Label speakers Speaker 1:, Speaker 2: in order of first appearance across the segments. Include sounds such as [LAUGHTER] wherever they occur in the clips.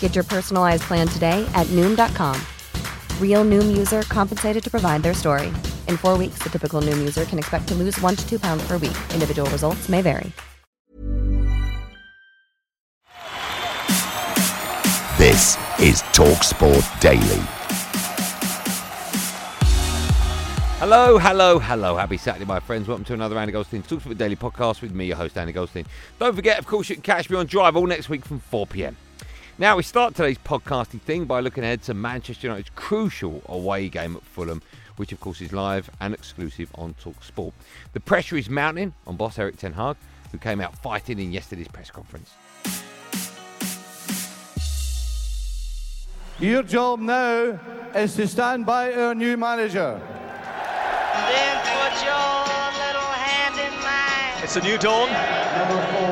Speaker 1: Get your personalized plan today at Noom.com. Real Noom user compensated to provide their story. In four weeks, the typical Noom user can expect to lose one to two pounds per week. Individual results may vary.
Speaker 2: This is TalkSport Daily.
Speaker 3: Hello, hello, hello. Happy Saturday, my friends. Welcome to another Andy Goldstein Talksport Daily podcast with me, your host, Andy Goldstein. Don't forget, of course, you can catch me on Drive all next week from 4 pm. Now, we start today's podcasting thing by looking ahead to Manchester United's crucial away game at Fulham, which, of course, is live and exclusive on TalkSport. The pressure is mounting on boss Erik Ten Hag, who came out fighting in yesterday's press conference.
Speaker 4: Your job now is to stand by our new manager.
Speaker 5: Then put your little hand in mine.
Speaker 6: It's a new dawn,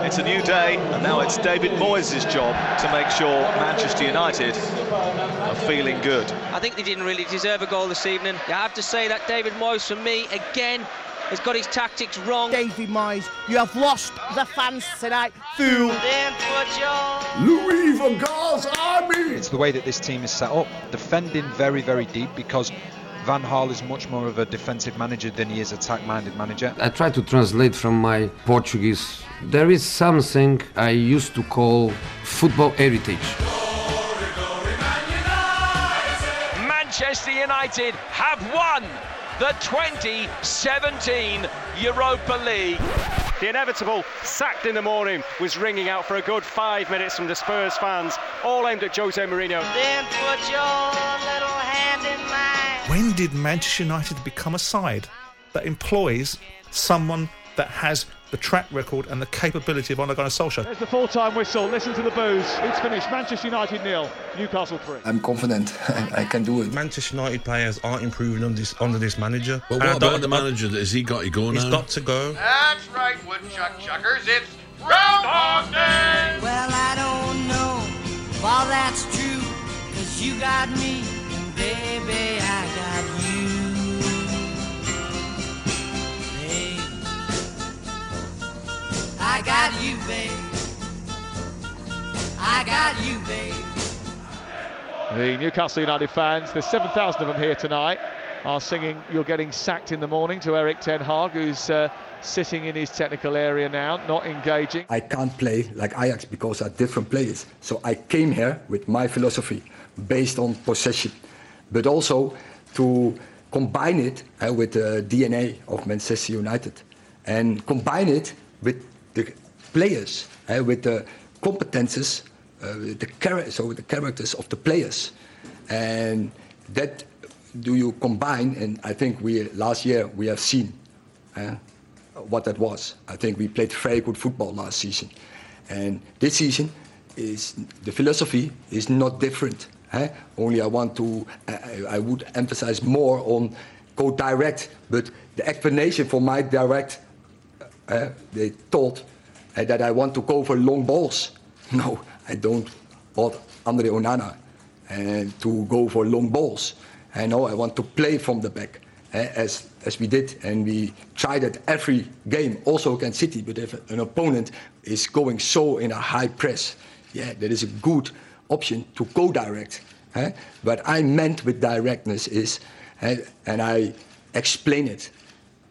Speaker 6: it's a new day, and now it's David Moyes' job to make sure Manchester United are feeling good.
Speaker 5: I think they didn't really deserve a goal this evening. You have to say that David Moyes, for me, again, has got his tactics wrong.
Speaker 7: David Moyes, you have lost the fans tonight, fool.
Speaker 5: Then put
Speaker 4: Louis van Gaal's army!
Speaker 8: It's the way that this team is set up, defending very, very deep because Van Gaal is much more of a defensive manager than he is attack-minded manager.
Speaker 9: I try to translate from my Portuguese. There is something I used to call football heritage.
Speaker 6: Manchester United have won the 2017 Europa League.
Speaker 10: The inevitable sacked in the morning was ringing out for a good five minutes from the Spurs fans, all aimed at Jose Mourinho.
Speaker 11: When did Manchester United become a side that employs someone that has the track record and the capability of Ole Gunnar Solskjaer?
Speaker 6: There's the full-time whistle. Listen to the booze. It's finished. Manchester United nil, Newcastle three.
Speaker 4: I'm confident [LAUGHS] I can do it.
Speaker 9: Manchester United players aren't improving under this, under this manager.
Speaker 12: But what
Speaker 9: don't-
Speaker 12: about the manager? Has he got to go
Speaker 9: He's
Speaker 12: now?
Speaker 9: He's got to go.
Speaker 7: That's right, woodchuck chuckers. It's Groundhog Day.
Speaker 5: Well, I don't know if all that's true, cause you got me, and baby, I got you. Babe. I got you, babe. I got you, babe.
Speaker 6: The Newcastle United fans, there's 7,000 of them here tonight, are singing You're Getting Sacked in the Morning to Erik Ten Hag, who's uh, sitting in his technical area now, not engaging.
Speaker 4: I can't play like Ajax because are different players. So I came here with my philosophy based on possession, but also to combine it uh, with the DNA of Manchester United and combine it with the players, uh, with the competences, uh, the char- so the characters of the players, and that do you combine? And I think we last year we have seen. Uh, what that was. I think we played very good football last season, and this season is the philosophy is not different. Eh? Only I want to, I, I would emphasize more on go direct, but the explanation for my direct, uh, they thought that I want [LAUGHS] to go for long balls. No, I don't want Andre Onana to go for long balls. I know I want to play from the back eh, as we did, and we tried it every game, also against City. But if an opponent is going so in a high press, yeah, that is a good option to go direct. eh? What I meant with directness is, eh, and I explain it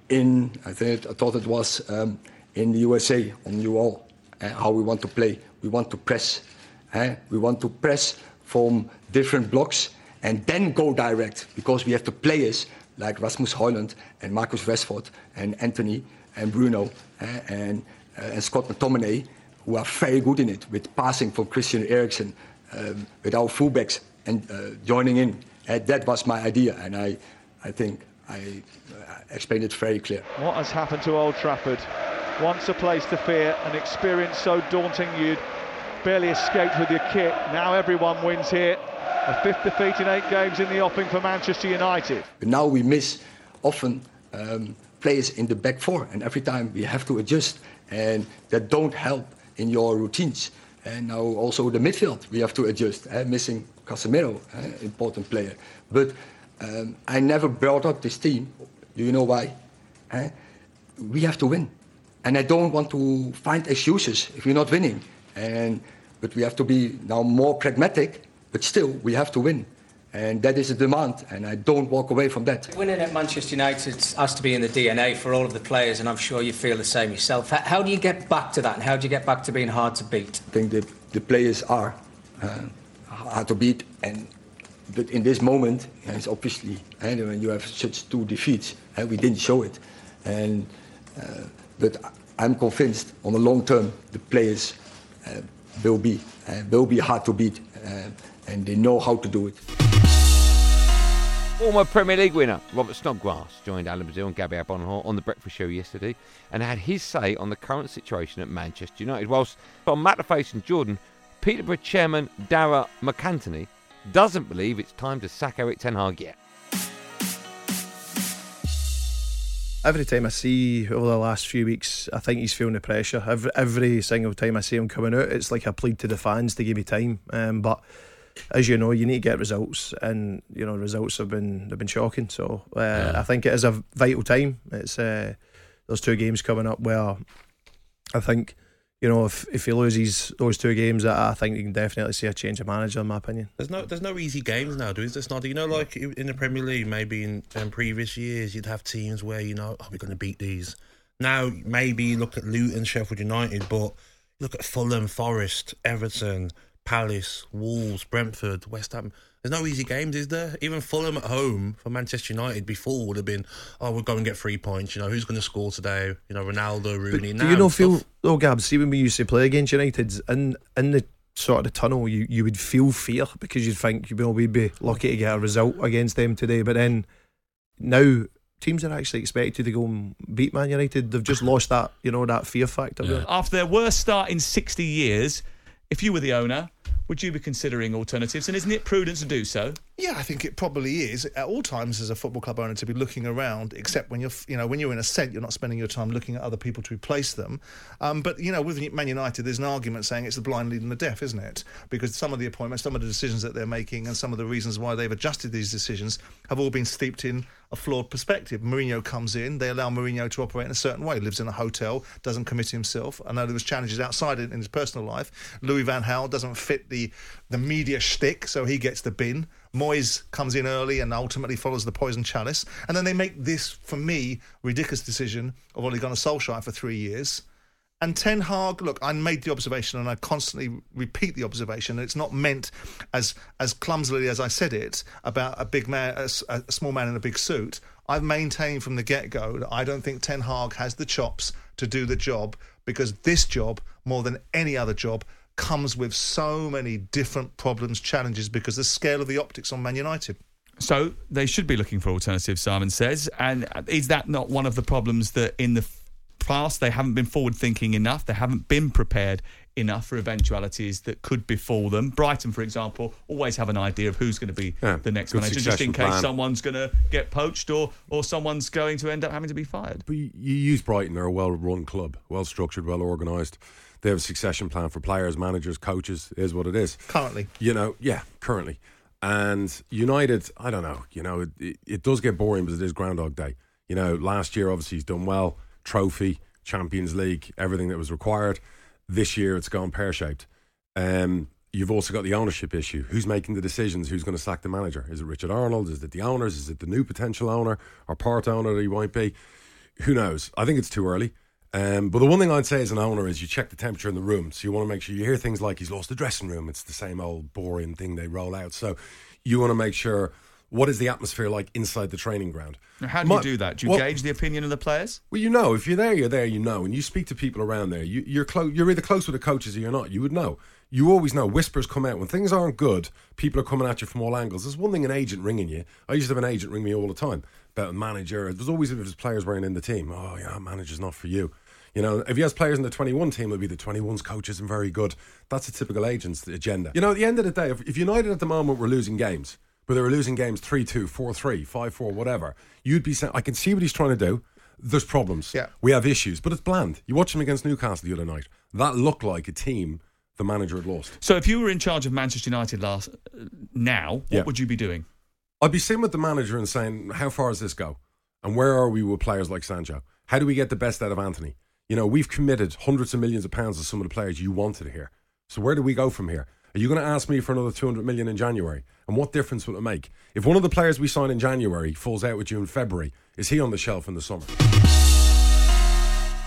Speaker 4: in, I, think, I thought it was um, in the USA on you all, uh, how we want to play. We want to press. eh? We want to press from different blocks and then go direct because we have the players like Rasmus Højlund and Marcus Rashford and Antony and Bruno uh, and, uh, and Scott McTominay who are very good in it with passing from Christian Eriksen, um, with our fullbacks and uh, joining in. And that was my idea, and I, I think I uh, explained it very clear.
Speaker 6: What has happened to Old Trafford? Once a place to fear, an experience so daunting you'd barely escaped with your kit. Now everyone wins here. A fifth defeat in eight games in the offing for Manchester United.
Speaker 4: But now we miss often um, players in the back four, and every time we have to adjust, and that don't help in your routines. And now also the midfield we have to adjust. Uh, missing Casemiro, uh, important player. But um, I never brought up this team. Do you know why? Uh, we have to win, and I don't want to find excuses if we're not winning. And but we have to be now more pragmatic. But still, we have to win. And that is a demand, and I don't walk away from that.
Speaker 12: Winning at Manchester United has to be in the DNA for all of the players, and I'm sure you feel the same yourself. How do you get back to that, and how do you get back to being hard to beat?
Speaker 4: I think the, the players are uh, hard to beat, and but in this moment, it's obviously and when you have such two defeats, and we didn't show it, and uh, but I'm convinced on the long term the players uh, will be uh, will be hard to beat, uh, and they know how to do it.
Speaker 3: Former Premier League winner Robert Snodgrass joined Alan Brazil and Gabby Agbonlahor on the Breakfast Show yesterday and had his say on the current situation at Manchester United. Whilst on Matterface and Jordan, Peterborough chairman Darragh MacAnthony doesn't believe it's time to sack Erik Ten Hag yet.
Speaker 13: Every time I see over the last few weeks, I think he's feeling the pressure. Every, every single time I see him coming out, it's like a plead to the fans to give me time. Um, but as you know, you need to get results, and you know results have been have been shocking. So uh, yeah. I think it is a vital time. It's uh, those two games coming up where I think you know if if he loses those two games, I think you can definitely see a change of manager. In my opinion,
Speaker 14: there's no there's no easy games now, do There's not. You know, like in the Premier League, maybe in, in previous years, you'd have teams where you know, oh, we're going to beat these. Now maybe you look at Luton, Sheffield United, but look at Fulham, Forest, Everton. Palace, Wolves, Brentford, West Ham. There's no easy games, is there? Even Fulham at home for Manchester United before would have been, oh, we'll go and get three points. You know, who's going to score today? You know, Ronaldo, Rooney.
Speaker 13: do you not feel, oh, Gab, see when we used to play against United, in, in the sort of the tunnel, you, you would feel fear because you'd think, you know, we'd be lucky to get a result against them today. But then now teams are actually expected to go and beat Man United. They've just lost that, you know, that fear factor. Yeah.
Speaker 15: After their worst start in 60 years, if you were the owner, would you be considering alternatives? And isn't it prudent to do so?
Speaker 11: Yeah, I think it probably is at all times as a football club owner to be looking around. Except when you're, you know, when you're in a set, you're not spending your time looking at other people to replace them. Um, but you know, with Man United, there's an argument saying it's the blind leading the deaf, isn't it? Because some of the appointments, some of the decisions that they're making, and some of the reasons why they've adjusted these decisions have all been steeped in a flawed perspective. Mourinho comes in, they allow Mourinho to operate in a certain way. Lives in a hotel, doesn't commit himself. I know there was challenges outside in his personal life. Louis Van Gaal doesn't fit the the media shtick, so he gets the bin. Moyes comes in early and ultimately follows the poison chalice. And then they make this, for me, ridiculous decision of only going to Solskjaer for three years. And Ten Hag, look, I made the observation and I constantly repeat the observation. It's not meant as as clumsily as I said it about a big man, a, a small man in a big suit. I've maintained from the get go that I don't think Ten Hag has the chops to do the job because this job, more than any other job, comes with so many different problems, challenges because the scale of the optics on Man United.
Speaker 15: So they should be looking for alternatives, Simon says. And is that not one of the problems that in the past they haven't been forward thinking enough? They haven't been prepared enough for eventualities that could befall them. Brighton, for example, always have an idea of who's going to be yeah, the next manager, just in case plan. someone's going to get poached or or someone's going to end up having to be fired.
Speaker 16: But you, you use Brighton; they're a well-run club, well structured, well organised they have a succession plan for players, managers, coaches. Is what it is
Speaker 11: currently.
Speaker 16: You know, yeah, currently. And United, I don't know. You know, it, it does get boring because it is Groundhog Day. You know, last year obviously he's done well, trophy, Champions League, everything that was required. This year it's gone pear shaped. Um, you've also got the ownership issue. Who's making the decisions? Who's going to sack the manager? Is it Richard Arnold? Is it the owners? Is it the new potential owner or part owner that he might be? Who knows? I think it's too early. Um, but the one thing I'd say as an owner is you check the temperature in the room. So you want to make sure you hear things like he's lost the dressing room. It's the same old boring thing they roll out. So you want to make sure what is the atmosphere like inside the training ground.
Speaker 15: Now, how do
Speaker 16: My-
Speaker 15: you do that? Do you
Speaker 16: well-
Speaker 15: gauge the opinion of the players?
Speaker 16: Well, you know, if you're there, you're there. You know, and you speak to people around there. You, you're close. You're either close with the coaches or you're not. You would know. You always know. Whispers come out when things aren't good. People are coming at you from all angles. There's one thing an agent ringing you. I used to have an agent ring me all the time about a manager. There's always if there's players weren't in the team. Oh, yeah, manager's not for you. You know, if he has players in the 21 team, it'll be the 21's coaches and very good. That's a typical agent's agenda. You know, at the end of the day, if, if United at the moment were losing games, but they were losing games 3 2, 4 3, 5 4, whatever, you'd be saying, I can see what he's trying to do. There's problems. Yeah. We have issues, but it's bland. You watch him against Newcastle the other night. That looked like a team the manager had lost.
Speaker 15: So if you were in charge of Manchester United last uh, now, what
Speaker 16: Yeah.
Speaker 15: would you be doing?
Speaker 16: I'd be sitting with the manager and saying, how far does this go? And where are we with players like Sancho? How do we get the best out of Antony? You know, we've committed hundreds of millions of pounds to some of the players you wanted here. So where do we go from here? Are you going to ask me for another 200 million in January? And what difference will it make? If one of the players we sign in January falls out with you in February, is he on the shelf in the summer?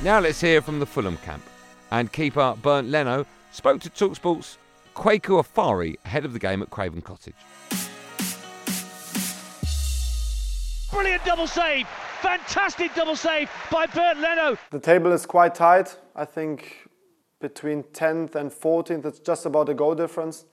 Speaker 3: Now let's hear from the Fulham camp. And keeper Bernd Leno spoke to Talksport's Kwaku Afari ahead of the game at Craven Cottage.
Speaker 17: Brilliant double save. Fantastic double save by Bernd Leno.
Speaker 18: The table is quite tight. I think between 10th and 14th, it's just about a goal difference.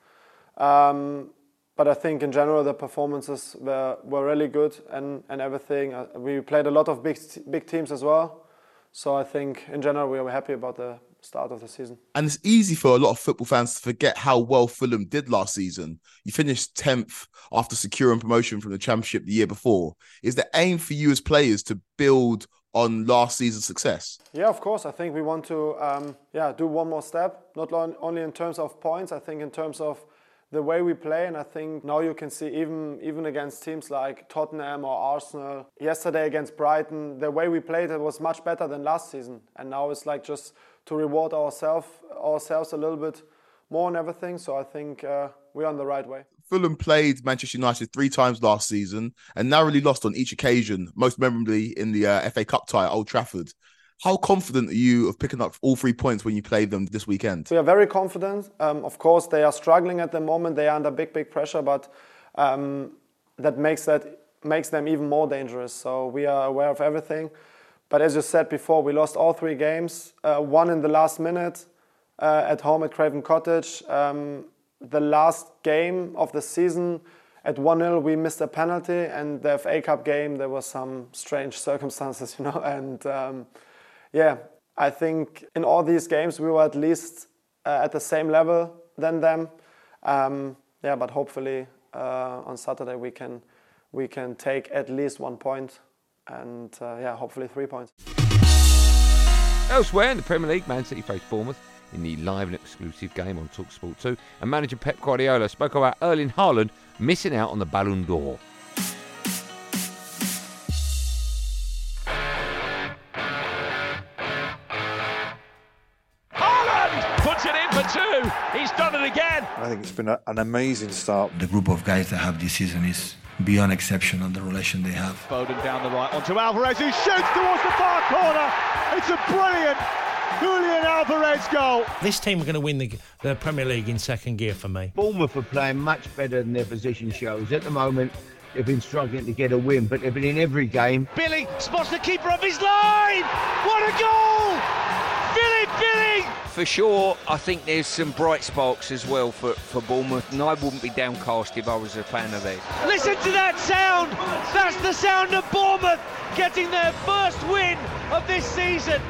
Speaker 18: Um, but I think in general the performances were, were really good and, and everything. Uh, we played a lot of big big teams as well. So I think in general we were happy about the start of the season.
Speaker 19: And it's easy for a lot of football fans to forget how well Fulham did last season. You finished 10th after securing promotion from the Championship the year before. Is the aim for you as players to build on last season's success?
Speaker 18: Yeah, of course. I think we want to um, yeah do one more step, not only in terms of points. I think in terms of the way we play, and I think now you can see even even against teams like Tottenham or Arsenal. Yesterday against Brighton, the way we played it was much better than last season, and now it's like just to reward ourselves ourselves a little bit more and everything. So I think uh, we're on the right way.
Speaker 19: Fulham played Manchester United three times last season and narrowly lost on each occasion, most memorably in the uh, FA Cup tie at Old Trafford. How confident are you of picking up all three points when you play them this weekend?
Speaker 18: We are very confident. Um, of course, they are struggling at the moment. They are under big, big pressure, but um, that makes that makes them even more dangerous. So we are aware of everything. But as you said before, we lost all three games. Uh, one in the last minute uh, at home at Craven Cottage. Um, the last game of the season at 1 0, we missed a penalty. And the FA Cup game, there was some strange circumstances, [LAUGHS] you know. And um, yeah, I think in all these games, we were at least uh, at the same level than them. Um, yeah, but hopefully uh, on Saturday we can we can take at least one point, and uh, yeah, hopefully three points.
Speaker 3: Elsewhere in the Premier League, Man City faced Bournemouth in the live and exclusive game on Talksport 2, and manager Pep Guardiola spoke about Erling Haaland missing out on the Ballon d'Or.
Speaker 20: I think it's been a, an amazing start.
Speaker 21: The group of guys that have this season is beyond exceptional, the relation they have.
Speaker 17: Foden down the right onto Alvarez, who shoots towards the far corner. It's a brilliant Julian Alvarez goal.
Speaker 22: This team are going to win the, the Premier League in second gear for me.
Speaker 23: Bournemouth are playing much better than their position shows. At the moment, they've been struggling to get a win, but they've been in every game.
Speaker 17: Billy spots the keeper of his line. What a goal!
Speaker 24: For sure, I think there's some bright sparks as well for, for Bournemouth, and I wouldn't be downcast if I was a fan of theirs.
Speaker 17: Listen to that sound. That's the sound of Bournemouth getting their first win of this season.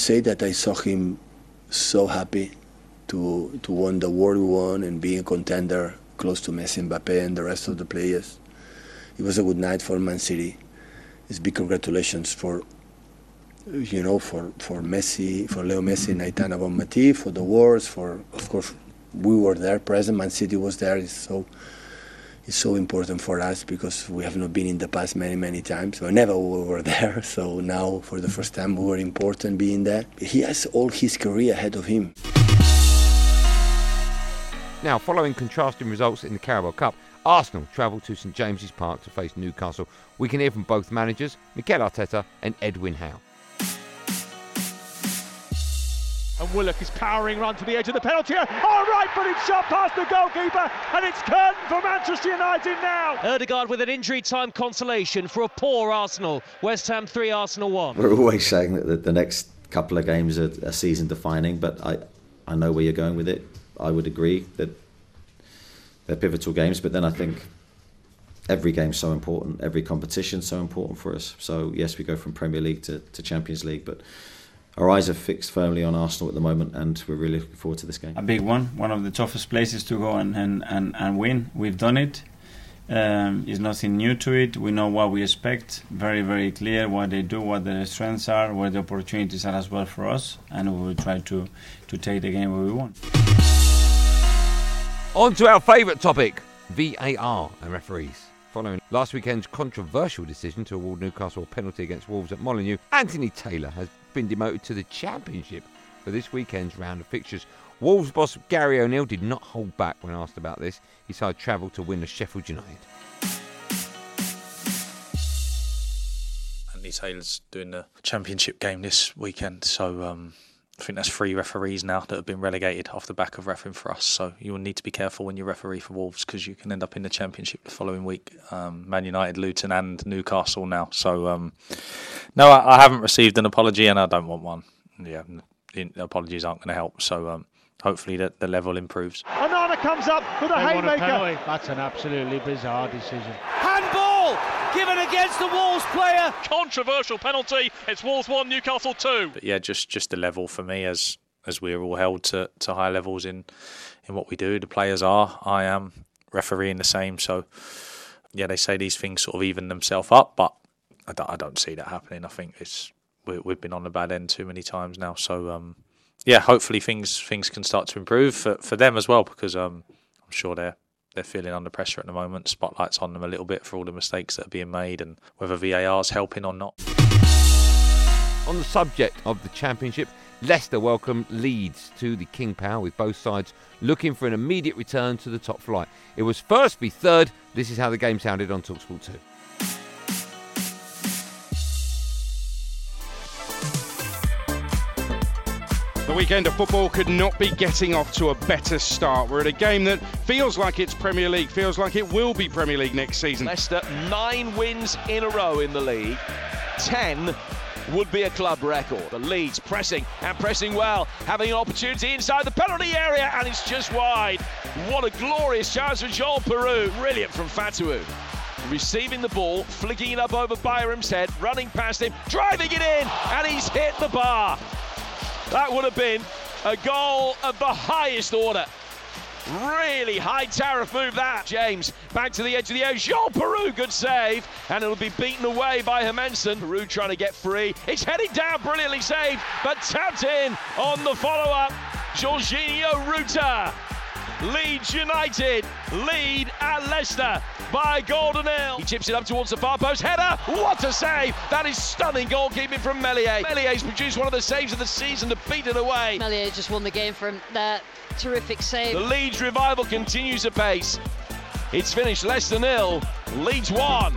Speaker 25: Say that I saw him so happy to to win the world won and being a contender close to Messi, Mbappe, and the rest of the players. It was a good night for Man City. It's big congratulations for you know for, for Messi, for Leo Messi, and Aitana Bonmati, for the wars, for of course we were there present. Man City was there. So It's so important for us because we have not been in the past many, many times. We never were [LAUGHS] there. So now, for the first time, we were important being there. He has all his career ahead of him.
Speaker 3: Now, following contrasting results in the Carabao Cup, Arsenal travel to St James's Park to face Newcastle. We can hear from both managers, Mikel Arteta and Edwin Howe.
Speaker 17: And Willock is powering run to the edge of the penalty area. Oh, right footed shot past the goalkeeper, and it's Curtin for Manchester United now.
Speaker 26: Odegaard with an injury time consolation for a poor Arsenal. West Ham 3, Arsenal 1.
Speaker 27: We're always saying that the, the next couple of games are, are season defining, but I, I know where you're going with it. I would agree that they're pivotal games, but then I think every game's so important, every competition's so important for us. So yes, we go from Premier League to, to Champions League, but our eyes are fixed firmly on Arsenal at the moment, and we're really looking forward to this game.
Speaker 28: A big one, one of the toughest places to go and, and, and, and win. We've done it. Um, it's nothing new to it. We know what we expect. Very, very clear what they do, what their strengths are, where the opportunities are as well for us, and we will try to, to take the game where we want.
Speaker 3: On to our favourite topic VAR and referees. Following last weekend's controversial decision to award Newcastle a penalty against Wolves at Molineux, Anthony Taylor has been demoted to the Championship for this weekend's round of fixtures. Wolves boss Gary O'Neil did not hold back when asked about this. He to travel to win the Sheffield United.
Speaker 29: Anthony Taylor's doing the championship game this weekend, so um, I think that's three referees now that have been relegated off the back of refereeing for us. So you will need to be careful when you referee for Wolves because you can end up in the championship the following week. Um, Man United, Luton, and Newcastle now. So um, no, I, I, haven't received an apology, and I don't want one. Yeah, the apologies aren't going to help. So um, hopefully the, the level improves.
Speaker 17: Onana comes up with a
Speaker 22: They want a
Speaker 17: haymaker.
Speaker 22: That's an absolutely bizarre decision.
Speaker 26: Handball given against the Wolves player.
Speaker 30: Controversial penalty. It's Wolves 1, Newcastle 2.
Speaker 29: But yeah, just just the level for me as as we're all held to, to high levels in in what we do. The players are, I am, refereeing the same. So yeah, they say these things sort of even themselves up, but I don't, I don't see that happening. I think it's we, we've been on the bad end too many times now. So um, yeah, hopefully things things can start to improve for, for them as well because um, I'm sure they're they're feeling under pressure at the moment. Spotlight's on them a little bit for all the mistakes that are being made and whether VAR's helping or not.
Speaker 3: On the subject of the Championship, Leicester welcomed Leeds to the King Power with both sides looking for an immediate return to the top flight. It was first be third. This is how the game sounded on Talksport 2.
Speaker 7: The weekend of football could not be getting off to a better start. We're at a game that feels like it's Premier League, feels like it will be Premier League next season.
Speaker 31: Leicester, nine wins in a row in the league. Ten would be a club record. The Leeds pressing and pressing well, having an opportunity inside the penalty area, and it's just wide. What a glorious chance for Joel Piroe. Brilliant from Fatawu. Receiving the ball, flicking it up over Byram's head, running past him, driving it in, and he's hit the bar. That would have been a goal of the highest order. Really high tariff move that. James back to the edge of the area. Jean oh, Piroe, good save. And it'll be beaten away by Hermansen. Piroe trying to get free. It's heading down, brilliantly saved, but tapped in on the follow up. Georginio Rutter. Leeds United lead at Leicester by Golden Hill. He chips it up towards the far post. Header. What a save. That is stunning goalkeeping from Meslier. Meslier's produced one of the saves of the season to beat it away.
Speaker 32: Meslier just won the game from that terrific save.
Speaker 31: The Leeds revival continues apace. It's finished Leicester nil, Leeds one.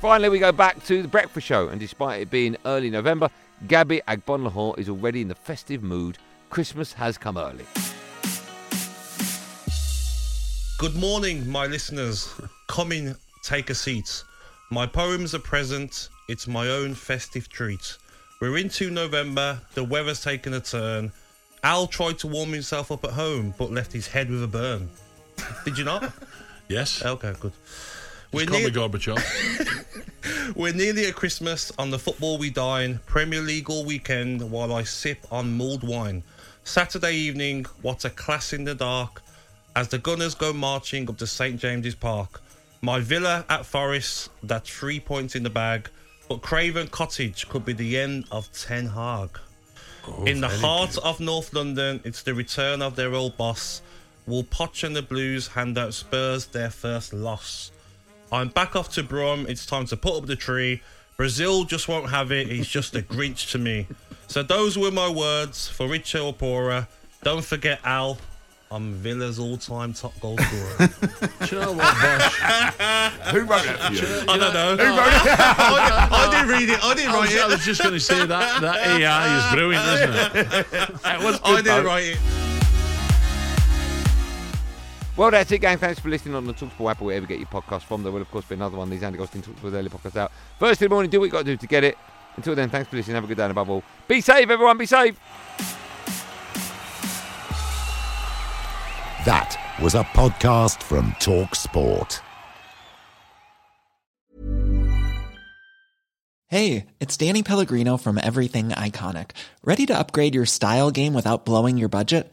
Speaker 3: Finally, we go back to the breakfast show, and despite it being early November, Gabby Agbonlahor is already in the festive mood. Christmas has come early.
Speaker 33: Good morning, my listeners. Come in, take a seat. My poem's a present, it's my own festive treat. We're into November, the weather's taken a turn. Al tried to warm himself up at home, but left his head with a burn. Did you not? [LAUGHS]
Speaker 34: Yes.
Speaker 33: Okay, good.
Speaker 34: We're
Speaker 33: We're
Speaker 34: near
Speaker 33: near-
Speaker 34: Gorbachev. [LAUGHS]
Speaker 33: We're nearly at Christmas. On the football we dine. Premier League all weekend while I sip on mulled wine. Saturday evening, what a class in the dark. As the Gunners go marching up to St James's Park. My villa at Forest, that's three points in the bag. But Craven Cottage could be the end of Ten Hag. Oh, in the heart of North London, it's the return of their old boss. Will Poch and the Blues hand out Spurs their first loss? I'm back off to Brum. It's time to put up the tree. Brazil just won't have it. He's just a Grinch to me. So those were my words for richer or poorer. Don't forget Al. I'm Villa's all-time top goal scorer. [LAUGHS]
Speaker 34: Do you know what, Bosh? [LAUGHS]
Speaker 33: Who wrote that for you? I don't know.
Speaker 34: Who wrote it? [LAUGHS]
Speaker 33: I, didn't, I didn't read it. I didn't
Speaker 34: I
Speaker 33: write
Speaker 34: was,
Speaker 33: it.
Speaker 34: I was just going to say that that AI is brilliant, isn't it? That was
Speaker 33: I didn't
Speaker 34: though.
Speaker 33: write it.
Speaker 3: Well, that's it, gang. Thanks for listening on the Talksport app or wherever you get your podcast from. There will, of course, be another one of these Andy Goldstein Talksport Daily podcasts out. First in the morning, do what you got to do to get it. Until then, thanks for listening. Have a good day, and above all, be safe, everyone. Be safe.
Speaker 35: That was a podcast from Talksport.
Speaker 36: Hey, it's Danny Pellegrino from Everything Iconic. Ready to upgrade your style game without blowing your budget?